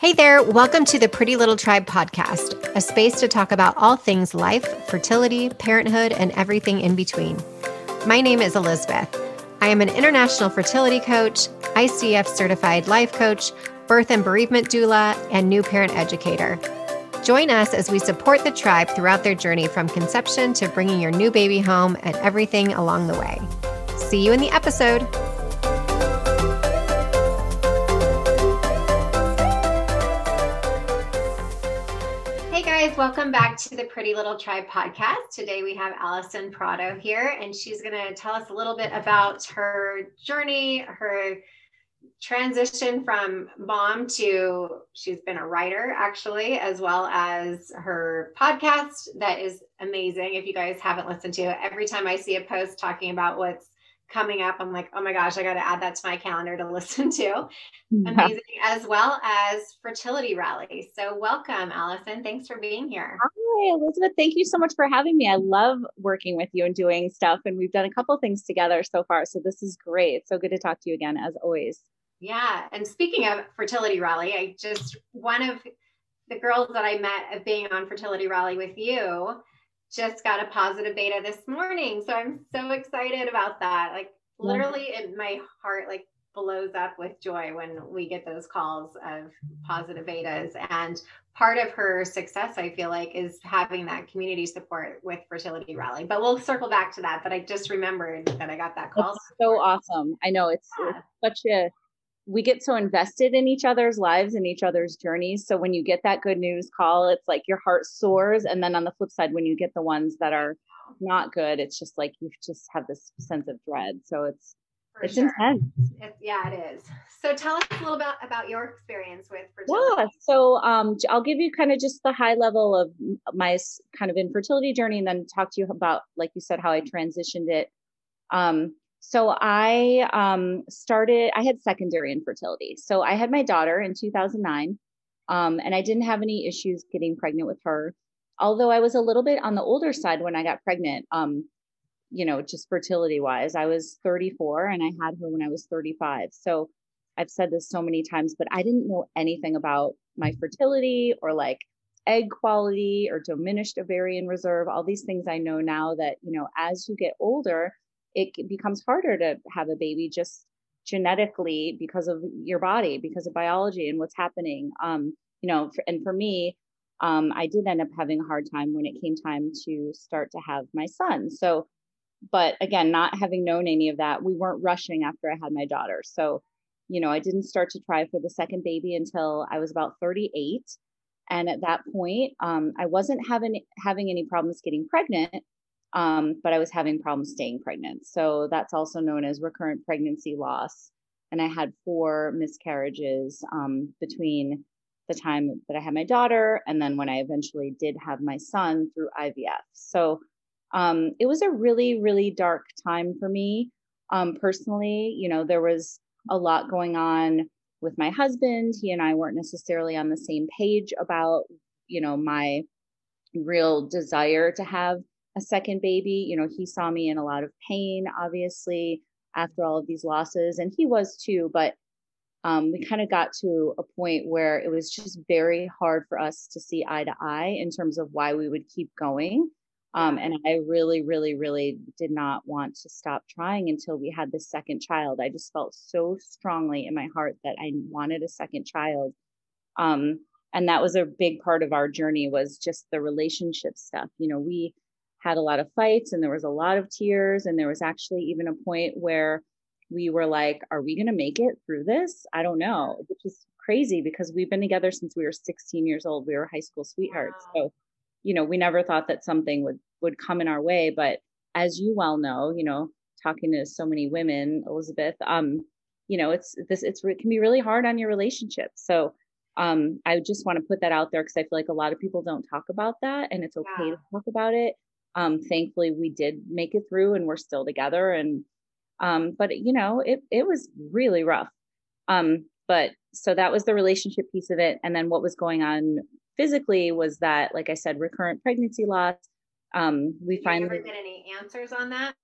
Hey there, welcome to the Pretty Little Tribe podcast, a space to talk about all things life, fertility, parenthood, and everything in between. My name is Elizabeth. I am an international fertility coach, ICF certified life coach, birth and bereavement doula, and new parent educator. Join us as we support the tribe throughout their journey from conception to bringing your new baby home and everything along the way. See you in the episode. Welcome back to the Pretty Little Tribe podcast. Today we have Allison Prato here, and she's going to tell us a little bit about her journey, her transition from mom to she's been a writer actually, as well as her podcast that is amazing. If you guys haven't listened to it, every time I see a post talking about what's coming up. I'm like, oh my gosh, I got to add that to my calendar to listen to. Amazing, as well as Fertility Rally. So, welcome, Allison. Thanks for being here. Hi, Elizabeth. Thank you so much for having me. I love working with you and doing stuff. And we've done a couple things together so far. So, this is great. It's so good to talk to you again, as always. Yeah. And speaking of Fertility Rally, I just, one of the girls that I met of being on Fertility Rally with you just got a positive beta this morning. So I'm so excited about that. Like literally in my heart like blows up with joy when we get those calls of positive betas and part of her success i feel like is having that community support with fertility rally but we'll circle back to that but i just remembered that i got that call so awesome i know it's, yeah. it's such a we get so invested in each other's lives and each other's journeys. So when you get that good news call, it's like your heart soars. And then on the flip side, when you get the ones that are not good, it's just like you just have this sense of dread. So it's For it's sure. intense. It, yeah, it is. So tell us a little bit about your experience with fertility. Yeah. So um, I'll give you kind of just the high level of my kind of infertility journey, and then talk to you about, like you said, how I transitioned it. Um, so I um, started, I had secondary infertility. So I had my daughter in 2009, um, and I didn't have any issues getting pregnant with her. Although I was a little bit on the older side when I got pregnant, um, you know, just fertility wise. I was 34 and I had her when I was 35. So I've said this so many times, but I didn't know anything about my fertility or like egg quality or diminished ovarian reserve, all these things I know now that, you know, as you get older, it becomes harder to have a baby just genetically because of your body because of biology and what's happening. Um you know and for me um i did end up having a hard time when it came time to start to have my son. So but again not having known any of that we weren't rushing after i had my daughter. So you know i didn't start to try for the second baby until i was about 38 and at that point um, i wasn't having having any problems getting pregnant um, but I was having problems staying pregnant. So that's also known as recurrent pregnancy loss. And I had four miscarriages um, between the time that I had my daughter and then when I eventually did have my son through IVF. So um, it was a really, really dark time for me um, personally. You know, there was a lot going on with my husband. He and I weren't necessarily on the same page about, you know, my real desire to have a second baby. You know, he saw me in a lot of pain, obviously, after all of these losses, and he was too. But um, we kind of got to a point where it was just very hard for us to see eye to eye in terms of why we would keep going. Um, and I really, really, really did not want to stop trying until we had the second child. I just felt so strongly in my heart that I wanted a second child. Um, and that was a big part of our journey was just the relationship stuff. You know, we had a lot of fights and there was a lot of tears. And there was actually even a point where we were like, are we going to make it through this? I don't know, which is crazy because we've been together since we were 16 years old. We were high school sweethearts. Wow. So, you know, we never thought that something would, would come in our way. But as you well know, you know, talking to so many women, Elizabeth, um, you know, it's this, it's, it can be really hard on your relationship. So, um, I just want to put that out there because I feel like a lot of people don't talk about that and it's okay yeah. to talk about it um, thankfully we did make it through and we're still together and um, but you know it it was really rough um, but so that was the relationship piece of it and then what was going on physically was that like i said recurrent pregnancy loss um, we Did finally get any answers on that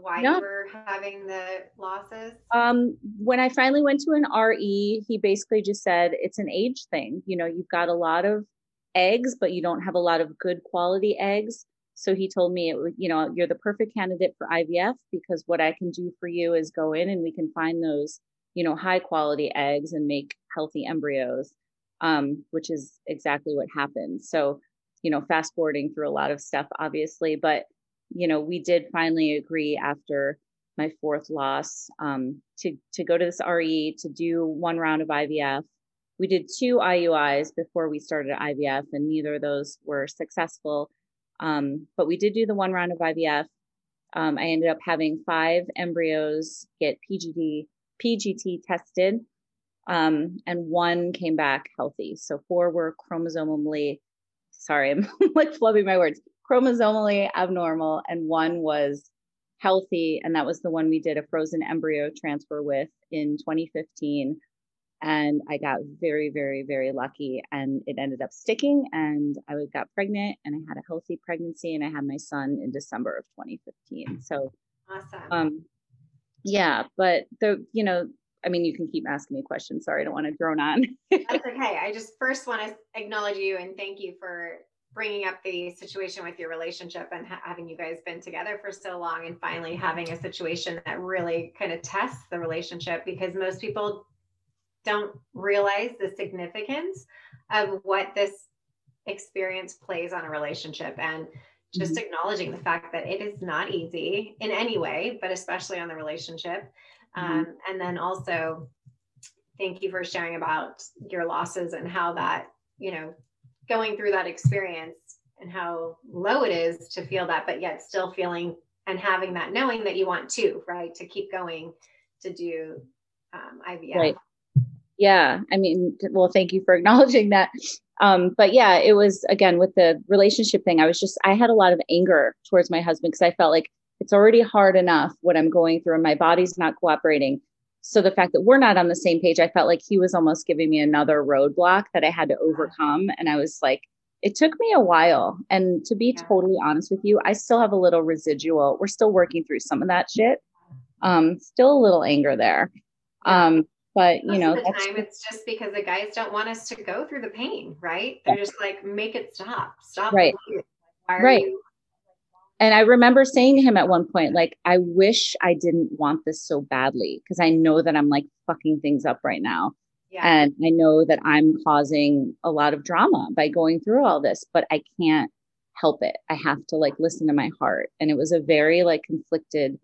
why no. you were having the losses? Um, when I finally went to an RE, he basically just said it's an age thing. You know, you've got a lot of eggs, but you don't have a lot of good quality eggs. So he told me, it, you know, you're the perfect candidate for IVF because what I can do for you is go in and we can find those, you know, high quality eggs and make healthy embryos, um, which is exactly what happened. So, you know, fast forwarding through a lot of stuff, obviously, but you know, we did finally agree after my fourth loss um, to to go to this RE to do one round of IVF. We did two IUIs before we started IVF, and neither of those were successful. Um, but we did do the one round of IVF. Um, I ended up having five embryos get PGD PGT tested, um, and one came back healthy. So four were chromosomally. Sorry, I'm like flubbing my words chromosomally abnormal, and one was healthy. And that was the one we did a frozen embryo transfer with in 2015. And I got very, very, very lucky. And it ended up sticking. And I got pregnant and I had a healthy pregnancy. And I had my son in December of 2015. So, awesome. Um, yeah. But the, you know, I mean, you can keep asking me questions. Sorry, I don't want to drone on. That's okay. I just first want to acknowledge you and thank you for bringing up the situation with your relationship and ha- having you guys been together for so long and finally having a situation that really kind of tests the relationship because most people don't realize the significance of what this experience plays on a relationship and just mm-hmm. acknowledging the fact that it is not easy in any way but especially on the relationship mm-hmm. um, and then also thank you for sharing about your losses and how that you know going through that experience and how low it is to feel that, but yet still feeling and having that knowing that you want to, right? To keep going to do um, IVF. Right. Yeah. I mean, well, thank you for acknowledging that. Um, but yeah, it was again with the relationship thing. I was just, I had a lot of anger towards my husband because I felt like it's already hard enough what I'm going through and my body's not cooperating so the fact that we're not on the same page i felt like he was almost giving me another roadblock that i had to overcome and i was like it took me a while and to be yeah. totally honest with you i still have a little residual we're still working through some of that shit um still a little anger there um but you Most know the time it's just because the guys don't want us to go through the pain right they're just like make it stop stop right right you and I remember saying to him at one point, like, I wish I didn't want this so badly because I know that I'm like fucking things up right now. Yeah. And I know that I'm causing a lot of drama by going through all this, but I can't help it. I have to like listen to my heart. And it was a very like conflicted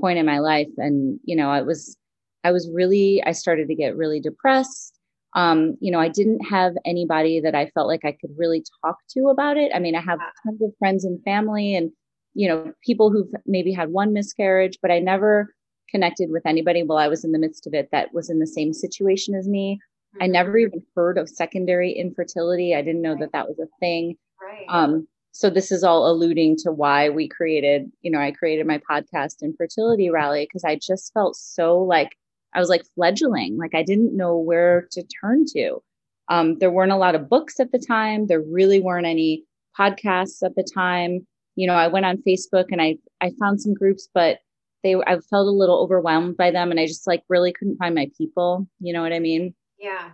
point in my life. And, you know, I was, I was really, I started to get really depressed. Um, you know, I didn't have anybody that I felt like I could really talk to about it. I mean, I have tons of friends and family and you know, people who've maybe had one miscarriage, but I never connected with anybody while I was in the midst of it that was in the same situation as me. Mm-hmm. I never even heard of secondary infertility. I didn't know right. that that was a thing. Right. Um, so this is all alluding to why we created, you know, I created my podcast Infertility Rally because I just felt so like I was like fledgling, like I didn't know where to turn to. Um, there weren't a lot of books at the time. There really weren't any podcasts at the time you know, I went on Facebook and I I found some groups, but they I felt a little overwhelmed by them, and I just like really couldn't find my people. You know what I mean? Yeah.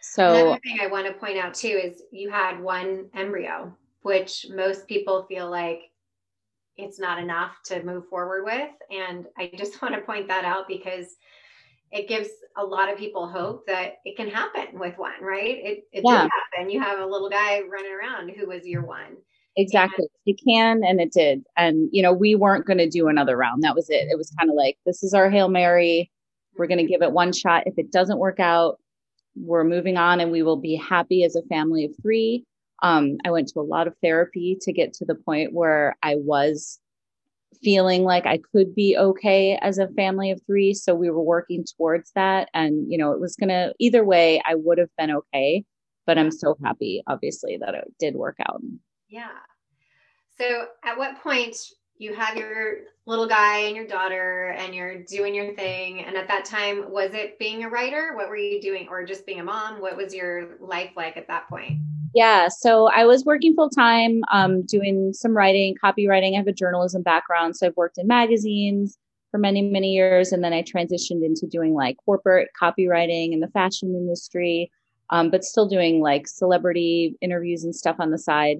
So another thing I want to point out too is you had one embryo, which most people feel like it's not enough to move forward with, and I just want to point that out because it gives a lot of people hope that it can happen with one, right? It, it yeah. did happen. You have a little guy running around who was your one. Exactly. And- it can and it did. And, you know, we weren't going to do another round. That was it. It was kind of like, this is our Hail Mary. We're going to give it one shot. If it doesn't work out, we're moving on and we will be happy as a family of three. Um, I went to a lot of therapy to get to the point where I was feeling like I could be okay as a family of three. So we were working towards that. And, you know, it was going to, either way, I would have been okay. But I'm so happy, obviously, that it did work out. Yeah. So at what point you have your little guy and your daughter and you're doing your thing and at that time was it being a writer what were you doing or just being a mom what was your life like at that point Yeah, so I was working full time, um, doing some writing, copywriting. I have a journalism background, so I've worked in magazines for many, many years, and then I transitioned into doing like corporate copywriting in the fashion industry, um, but still doing like celebrity interviews and stuff on the side.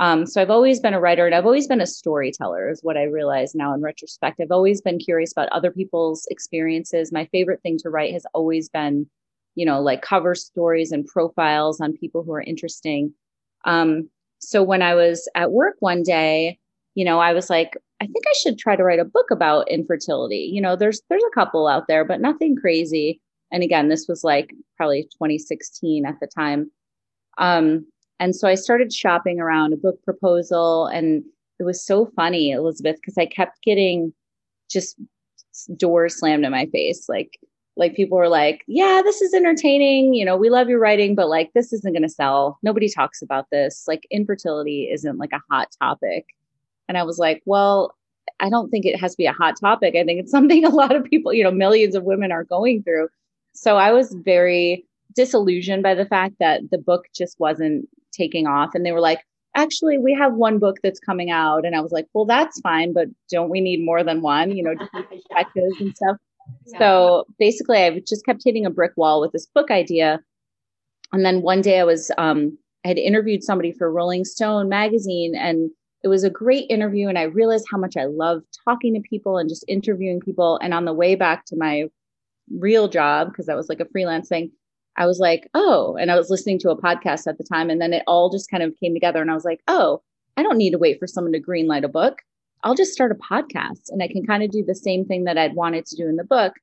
Um, so I've always been a writer, and I've always been a storyteller. Is what I realize now in retrospect. I've always been curious about other people's experiences. My favorite thing to write has always been you know, like cover stories and profiles on people who are interesting. Um, so when I was at work one day, you know, I was like, I think I should try to write a book about infertility. You know, there's there's a couple out there, but nothing crazy. And again, this was like probably 2016 at the time. Um, and so I started shopping around a book proposal, and it was so funny, Elizabeth, because I kept getting just doors slammed in my face. Like, like people were like, yeah, this is entertaining. You know, we love your writing, but like this isn't going to sell. Nobody talks about this. Like infertility isn't like a hot topic. And I was like, well, I don't think it has to be a hot topic. I think it's something a lot of people, you know, millions of women are going through. So I was very disillusioned by the fact that the book just wasn't taking off. And they were like, actually, we have one book that's coming out. And I was like, well, that's fine, but don't we need more than one, you know, perspectives and stuff. So basically, I just kept hitting a brick wall with this book idea. And then one day I was, um, I had interviewed somebody for Rolling Stone magazine, and it was a great interview. And I realized how much I love talking to people and just interviewing people. And on the way back to my real job, because that was like a freelance thing, I was like, oh, and I was listening to a podcast at the time. And then it all just kind of came together. And I was like, oh, I don't need to wait for someone to greenlight a book. I'll just start a podcast and I can kind of do the same thing that I'd wanted to do in the book,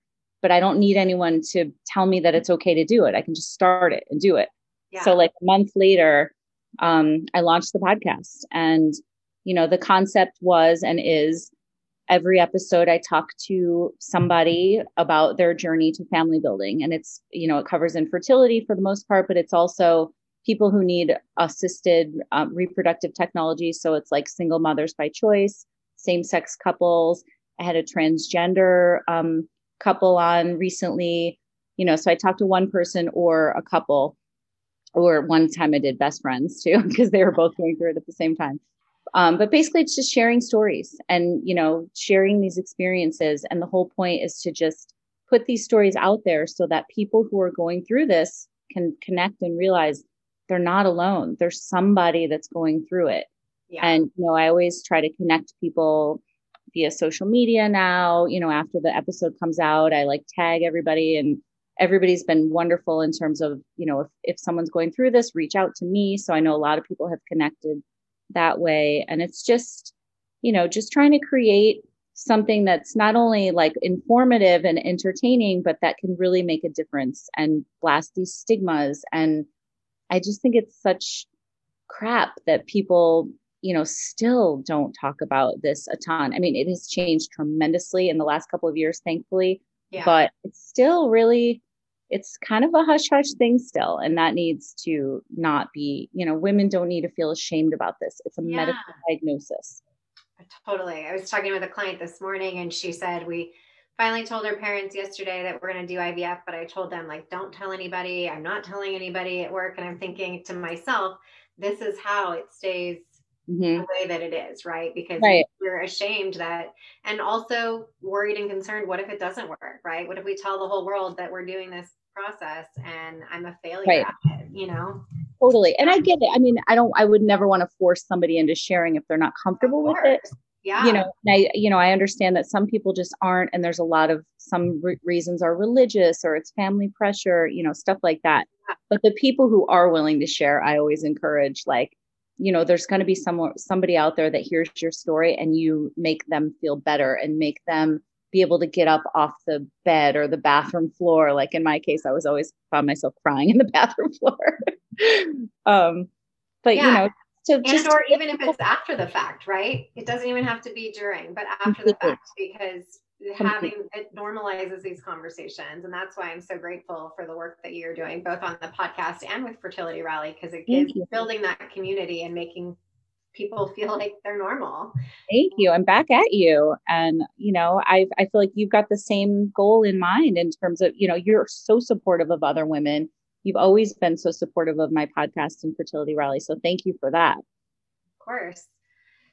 but I don't need anyone to tell me that it's okay to do it. I can just start it and do it. Yeah. So like a month later, um, I launched the podcast and, you know, the concept was and is every episode I talk to somebody about their journey to family building. And it's, you know, it covers infertility for the most part, but it's also people who need assisted um, reproductive technology. So it's like single mothers by choice, same sex couples. I had a transgender um, couple on recently. You know, so I talked to one person or a couple, or one time I did best friends too, because they were both going through it at the same time. Um, but basically, it's just sharing stories and, you know, sharing these experiences. And the whole point is to just put these stories out there so that people who are going through this can connect and realize they're not alone. There's somebody that's going through it. Yeah. And, you know, I always try to connect people via social media now. You know, after the episode comes out, I like tag everybody and everybody's been wonderful in terms of, you know, if, if someone's going through this, reach out to me. So I know a lot of people have connected that way. And it's just, you know, just trying to create something that's not only like informative and entertaining, but that can really make a difference and blast these stigmas. And I just think it's such crap that people you know, still don't talk about this a ton. I mean, it has changed tremendously in the last couple of years, thankfully, yeah. but it's still really, it's kind of a hush hush thing still. And that needs to not be, you know, women don't need to feel ashamed about this. It's a yeah. medical diagnosis. Totally. I was talking with a client this morning and she said, we, finally told her parents yesterday that we're going to do IVF, but I told them like, don't tell anybody. I'm not telling anybody at work. And I'm thinking to myself, this is how it stays mm-hmm. the way that it is, right? Because right. we're ashamed that, and also worried and concerned. What if it doesn't work, right? What if we tell the whole world that we're doing this process and I'm a failure right. at it, you know? Totally. And I get it. I mean, I don't, I would never want to force somebody into sharing if they're not comfortable with it. Yeah. You know, I, you know, I understand that some people just aren't, and there's a lot of some re- reasons are religious or it's family pressure, you know, stuff like that. Yeah. But the people who are willing to share, I always encourage, like, you know there's going to be someone somebody out there that hears your story and you make them feel better and make them be able to get up off the bed or the bathroom floor. Like in my case i was always found myself crying in the bathroom floor. Um but yeah. you know so and just or even if it's after the fact right? It doesn't even have to be during but after the fact because having it normalizes these conversations and that's why i'm so grateful for the work that you're doing both on the podcast and with fertility rally because it gives building that community and making people feel like they're normal thank you i'm back at you and you know i i feel like you've got the same goal in mind in terms of you know you're so supportive of other women you've always been so supportive of my podcast and fertility rally. So thank you for that. Of course.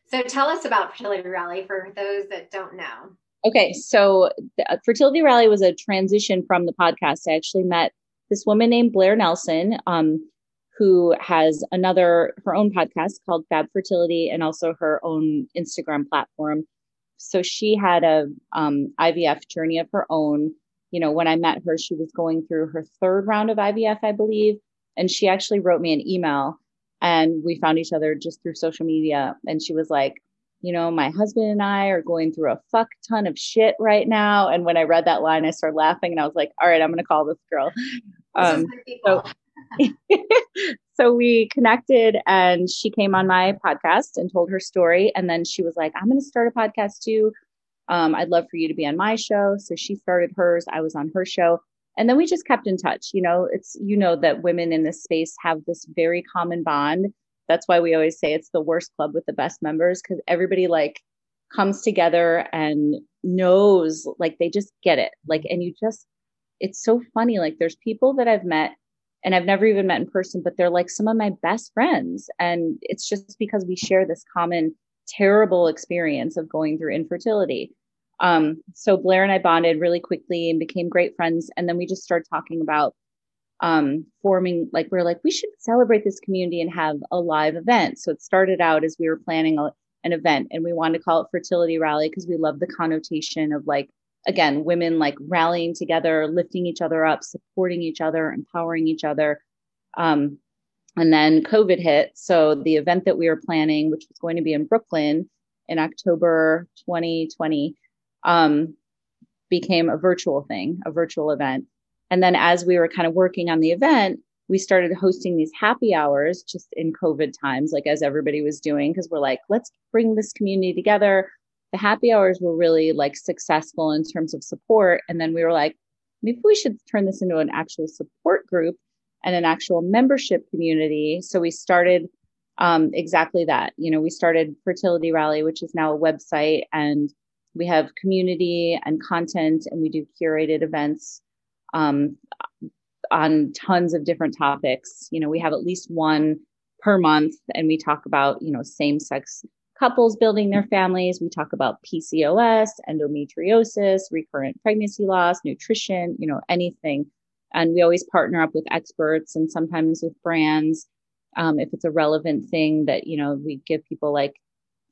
So tell us about Fertility Rally for those that don't know. Okay, so the Fertility Rally was a transition from the podcast. I actually met this woman named Blair Nelson, um, who has another her own podcast called Fab Fertility, and also her own Instagram platform. So she had a um, IVF journey of her own. You know, when I met her, she was going through her third round of IVF, I believe, and she actually wrote me an email, and we found each other just through social media. And she was like, you know, my husband and I are going through a fuck ton of shit right now. And when I read that line, I started laughing and I was like, all right, I'm going to call this girl. Um, so, so we connected and she came on my podcast and told her story. And then she was like, I'm going to start a podcast too. Um, I'd love for you to be on my show. So she started hers. I was on her show. And then we just kept in touch. You know, it's, you know, that women in this space have this very common bond. That's why we always say it's the worst club with the best members because everybody like comes together and knows, like, they just get it. Like, and you just, it's so funny. Like, there's people that I've met and I've never even met in person, but they're like some of my best friends. And it's just because we share this common terrible experience of going through infertility. Um, so Blair and I bonded really quickly and became great friends. And then we just started talking about um, forming, like, we are like, we should celebrate this community and have a live event. So it started out as we were planning a, an event and we wanted to call it Fertility Rally because we love the connotation of like again, women like rallying together, lifting each other up, supporting each other, empowering each other. Um, and then COVID hit. So the event that we were planning, which was going to be in Brooklyn in October 2020, um, became a virtual thing, a virtual event. And then as we were kind of working on the event, we started hosting these happy hours just in COVID times, like as everybody was doing, because we're like, let's bring this community together the happy hours were really like successful in terms of support. And then we were like, maybe we should turn this into an actual support group and an actual membership community. So we started um, exactly that. You know, we started Fertility Rally, which is now a website, and we have community and content, and we do curated events um, on tons of different topics. You know, we have at least one per month, and we talk about, you know, same sex couples building their families. We talk about PCOS, endometriosis, recurrent pregnancy loss, nutrition, you know, anything. And we always partner up with experts and sometimes with brands. Um, if it's a relevant thing that, you know, we give people like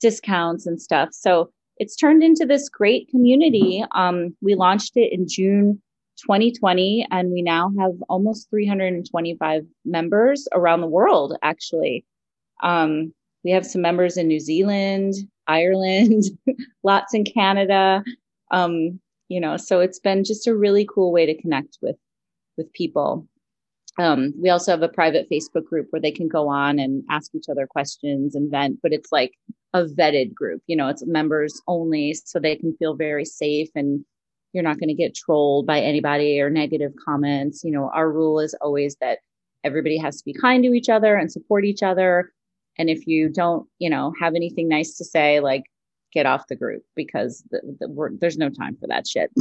discounts and stuff. So it's turned into this great community. Um, we launched it in June 2020, and we now have almost 325 members around the world, actually. Um, we have some members in New Zealand, Ireland, lots in Canada. Um, you know, so it's been just a really cool way to connect with with people. Um, we also have a private Facebook group where they can go on and ask each other questions and vent, but it's like a vetted group. You know, it's members only, so they can feel very safe and you're not going to get trolled by anybody or negative comments. You know, our rule is always that everybody has to be kind to each other and support each other. And if you don't you know have anything nice to say like get off the group because the, the, there's no time for that shit.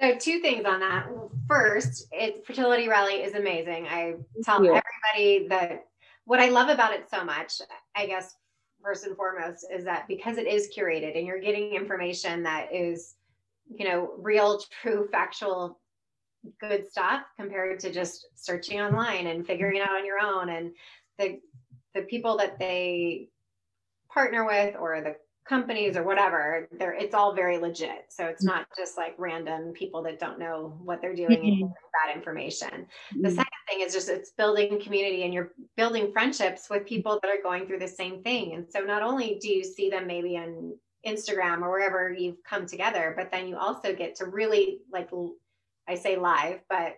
So two things on that. First it fertility rally is amazing. I tell everybody that what i love about it so much i guess first and foremost is that because it is curated and you're getting information that is you know real true factual good stuff compared to just searching online and figuring it out on your own and the the people that they partner with or the companies or whatever they're it's all very legit so it's not just like random people that don't know what they're doing mm-hmm. and bad information mm-hmm. the second thing is just it's building community and you're building friendships with people that are going through the same thing and so not only do you see them maybe on instagram or wherever you've come together but then you also get to really like i say live but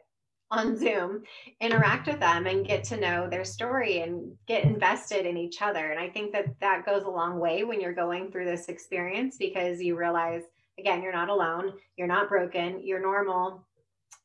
on Zoom, interact with them and get to know their story and get invested in each other. And I think that that goes a long way when you're going through this experience because you realize, again, you're not alone, you're not broken, you're normal.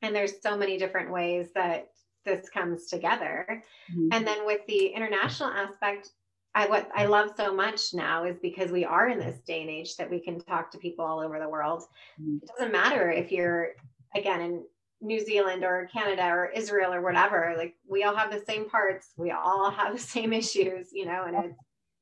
And there's so many different ways that this comes together. Mm-hmm. And then with the international aspect, I what I love so much now is because we are in this day and age that we can talk to people all over the world. Mm-hmm. It doesn't matter if you're again in New Zealand or Canada or Israel or whatever. Like we all have the same parts, we all have the same issues, you know, and it's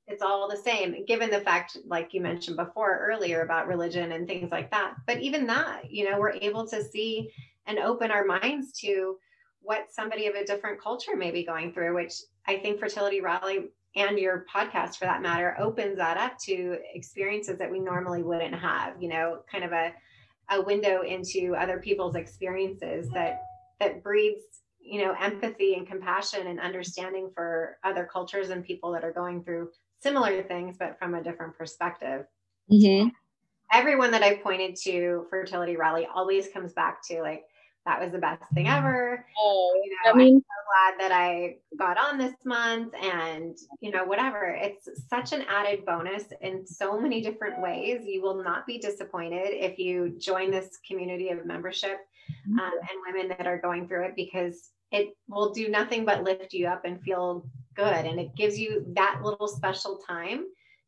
it's all the same given the fact like you mentioned before earlier about religion and things like that but even that you know we're able to see and open our minds to what somebody of a different culture may be going through which i think fertility rally and your podcast for that matter opens that up to experiences that we normally wouldn't have you know kind of a, a window into other people's experiences that that breeds you know empathy and compassion and understanding for other cultures and people that are going through similar things, but from a different perspective. Mm-hmm. Everyone that I've pointed to fertility rally always comes back to like, that was the best thing ever. Oh, you know, I mean, I'm so glad that I got on this month and, you know, whatever. It's such an added bonus in so many different ways. You will not be disappointed if you join this community of membership mm-hmm. um, and women that are going through it because it will do nothing but lift you up and feel good. And it gives you that little special time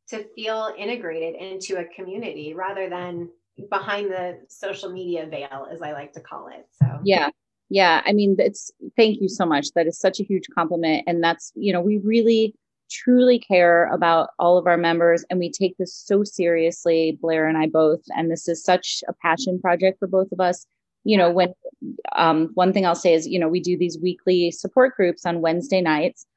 to feel integrated into a community rather than behind the social media veil, as I like to call it. So, yeah. Yeah. I mean, it's thank you so much. That is such a huge compliment. And that's, you know, we really truly care about all of our members and we take this so seriously, Blair and I both. And this is such a passion project for both of us. You know, when um, one thing I'll say is, you know, we do these weekly support groups on Wednesday nights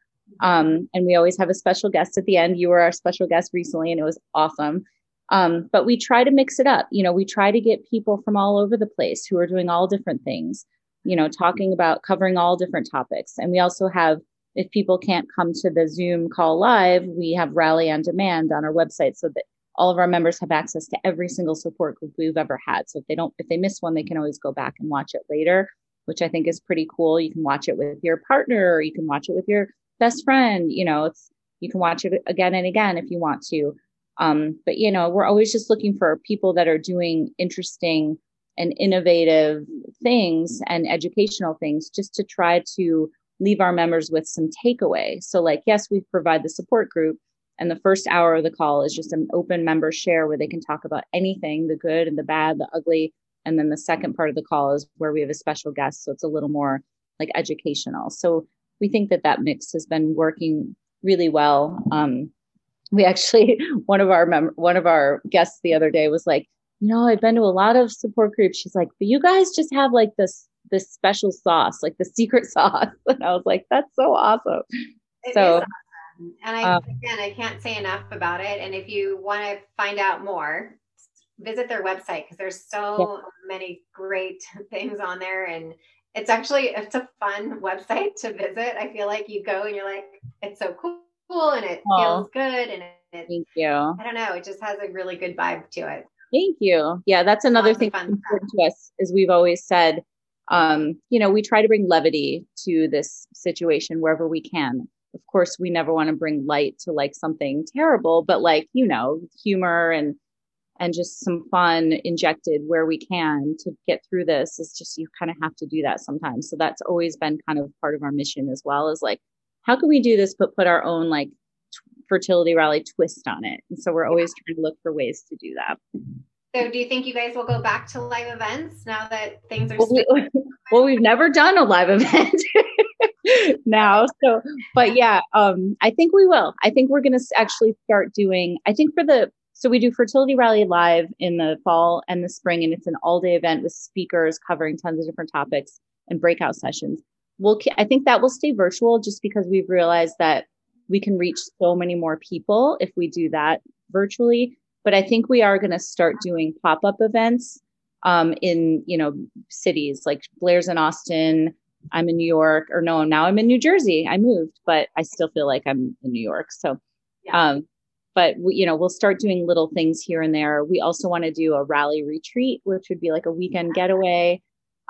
um, and we always have a special guest at the end. You were our special guest recently, and it was awesome. Um, but we try to mix it up. You know, we try to get people from all over the place who are doing all different things, you know, talking about covering all different topics. And we also have, if people can't come to the Zoom call live, we have Rally on Demand on our website so that all of our members have access to every single support group we've ever had. So if they don't, if they miss one, they can always go back and watch it later, which I think is pretty cool. You can watch it with your partner, or you can watch it with your best friend you know it's you can watch it again and again if you want to um, but you know we're always just looking for people that are doing interesting and innovative things and educational things just to try to leave our members with some takeaway. So like yes we provide the support group and the first hour of the call is just an open member share where they can talk about anything the good and the bad the ugly. And then the second part of the call is where we have a special guest so it's a little more like educational. So we think that that mix has been working really well. Um, we actually one of our mem- one of our guests the other day was like, you know, I've been to a lot of support groups. She's like, but you guys just have like this this special sauce, like the secret sauce. And I was like, that's so awesome. It so. Awesome. And I um, again, I can't say enough about it. And if you want to find out more, visit their website because there's so yeah. many great things on there and it's actually it's a fun website to visit. I feel like you go and you're like, it's so cool and it feels good and it, thank you. I don't know, it just has a really good vibe to it. Thank you. Yeah, that's another thing that's important to us is we've always said, um, you know, we try to bring levity to this situation wherever we can. Of course, we never want to bring light to like something terrible, but like, you know, humor and and just some fun injected where we can to get through this is just you kind of have to do that sometimes so that's always been kind of part of our mission as well as like how can we do this but put our own like t- fertility rally twist on it? And so we're always trying to look for ways to do that. So do you think you guys will go back to live events now that things are well, we, well we've never done a live event now so but yeah. um i think we will. I think we're going to actually start doing i think for the so we do Fertility Rally live in the fall and the spring, and it's an all day event with speakers covering tons of different topics and breakout sessions. We'll, I think that will stay virtual just because we've realized that we can reach so many more people if we do that virtually. But I think we are going to start doing pop up events um, in you know cities like Blair's in Austin. I'm in New York, or no, now I'm in New Jersey. I moved, but I still feel like I'm in New York. So, yeah. um, but we, you know we'll start doing little things here and there we also want to do a rally retreat which would be like a weekend getaway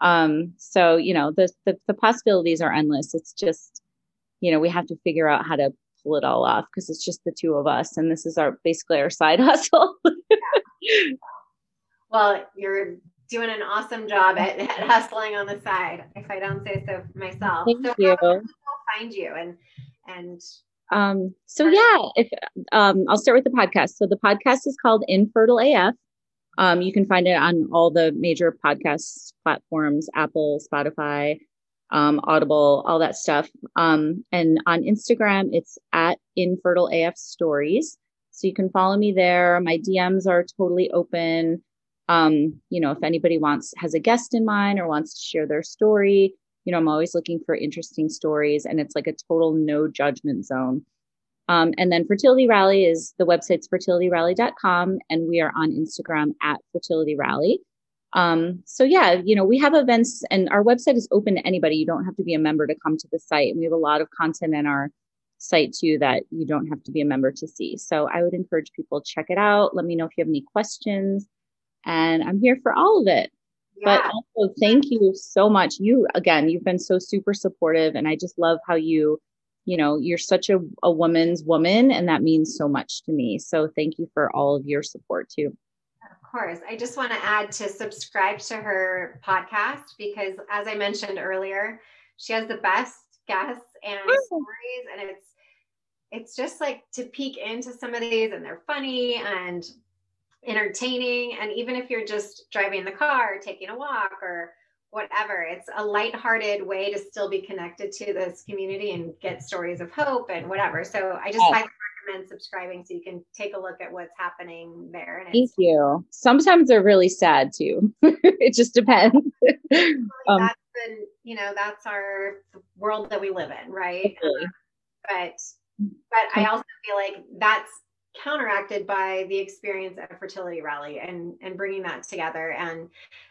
um so you know the, the the possibilities are endless it's just you know we have to figure out how to pull it all off because it's just the two of us and this is our basically our side hustle well you're doing an awesome job at, at, hustling on the side if i don't say so myself Thank so you. how find you and and um, so yeah, if um, I'll start with the podcast. So the podcast is called Infertile AF. Um, you can find it on all the major podcast platforms Apple, Spotify, um, Audible, all that stuff. Um, and on Instagram, it's at Infertile AF Stories. So you can follow me there. My DMs are totally open. Um, you know, if anybody wants, has a guest in mind or wants to share their story, you know, I'm always looking for interesting stories and it's like a total no judgment zone. Um, and then Fertility Rally is the website's fertilityrally.com, and we are on Instagram at Fertility Rally. Um, so yeah, you know, we have events and our website is open to anybody. You don't have to be a member to come to the site. And we have a lot of content in our site too that you don't have to be a member to see. So I would encourage people check it out. Let me know if you have any questions. And I'm here for all of it. Yeah. But also thank you so much. You again, you've been so super supportive and I just love how you you know, you're such a, a woman's woman, and that means so much to me. So thank you for all of your support too. Of course. I just want to add to subscribe to her podcast because, as I mentioned earlier, she has the best guests and stories, and it's it's just like to peek into some of these, and they're funny and entertaining. And even if you're just driving the car, taking a walk, or whatever. It's a lighthearted way to still be connected to this community and get stories of hope and whatever. So I just oh. highly recommend subscribing so you can take a look at what's happening there. And Thank you. Sometimes they're really sad too. it just depends. um, that's the, you know, that's our world that we live in, right? but but I also feel like that's counteracted by the experience of fertility rally and and bringing that together and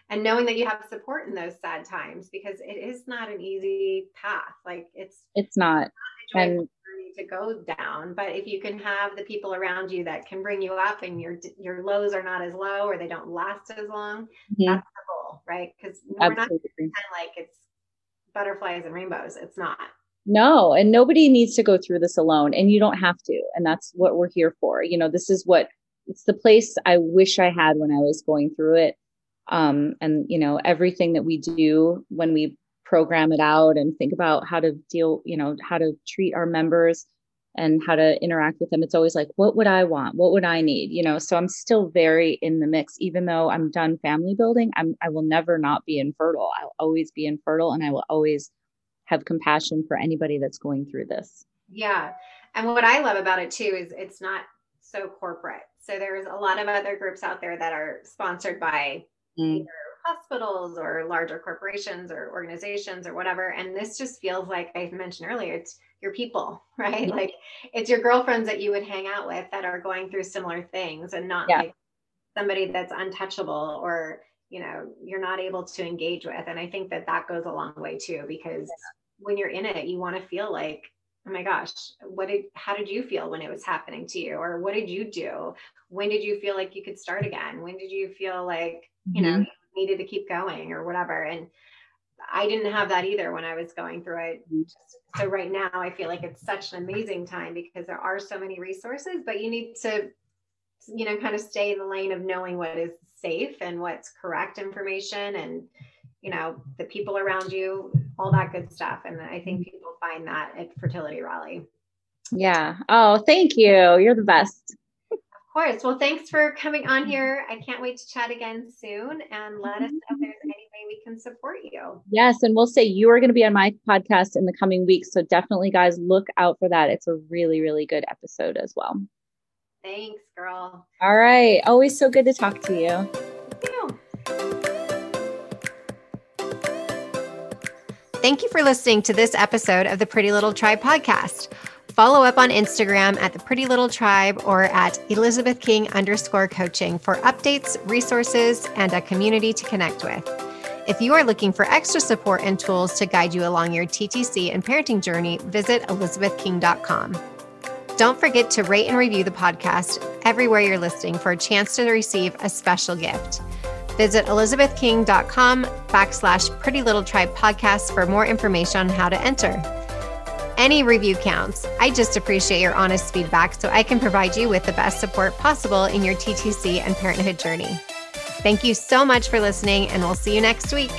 and knowing that you have support in those sad times because it is not an easy path. Like it's it's not, not and to go down but if you can have the people around you that can bring you up and your your lows are not as low or they don't last as long mm-hmm. that's the goal right? Because we're not like it's butterflies and rainbows. It's not no, and nobody needs to go through this alone, and you don't have to. And that's what we're here for. You know, this is what it's the place I wish I had when I was going through it. Um, and you know, everything that we do when we program it out and think about how to deal, you know, how to treat our members and how to interact with them, it's always like, what would I want? What would I need? You know, so I'm still very in the mix, even though I'm done family building. I'm I will never not be infertile. I'll always be infertile, and I will always have compassion for anybody that's going through this. Yeah. And what I love about it too is it's not so corporate. So there's a lot of other groups out there that are sponsored by mm. either hospitals or larger corporations or organizations or whatever. And this just feels like I mentioned earlier, it's your people, right? Mm-hmm. Like it's your girlfriends that you would hang out with that are going through similar things and not yeah. like somebody that's untouchable or you know you're not able to engage with and i think that that goes a long way too because when you're in it you want to feel like oh my gosh what did how did you feel when it was happening to you? Or what did you do? When did you feel like you could start again? When did you feel like you know mm-hmm. you needed to keep going or whatever? And i didn't have that either when i was going through it. Mm-hmm. so right now i feel like it's such an amazing time because there are so many resources but you need to you know kind of stay in the lane of knowing what is safe and what's correct information and you know the people around you all that good stuff. And i think people find that at fertility rally yeah. Oh thank you. You're the best. Of course. Well thanks for coming on here. I can't wait to chat again soon. And let us know if there's any way we can support you. Yes. And we'll say you are going to be on my podcast in the coming weeks. So definitely guys look out for that. It's a really really good episode as well. Thanks, girl. All right. Always so good to talk to you. Thank you for listening to this episode of the Pretty Little Tribe podcast. Follow up on Instagram at the Pretty Little Tribe or at Elizabeth King underscore coaching for updates, resources, and a community to connect with. If you are looking for extra support and tools to guide you along your TTC and parenting journey, visit elizabethking.com. Don't forget to rate and review the podcast everywhere you're listening for a chance to receive a special gift. Visit elizabethking.com backslash pretty little tribe podcast for more information on how to enter. Any review counts. I just appreciate your honest feedback so I can provide you with the best support possible in your TTC and parenthood journey. Thank you so much for listening, and we'll see you next week.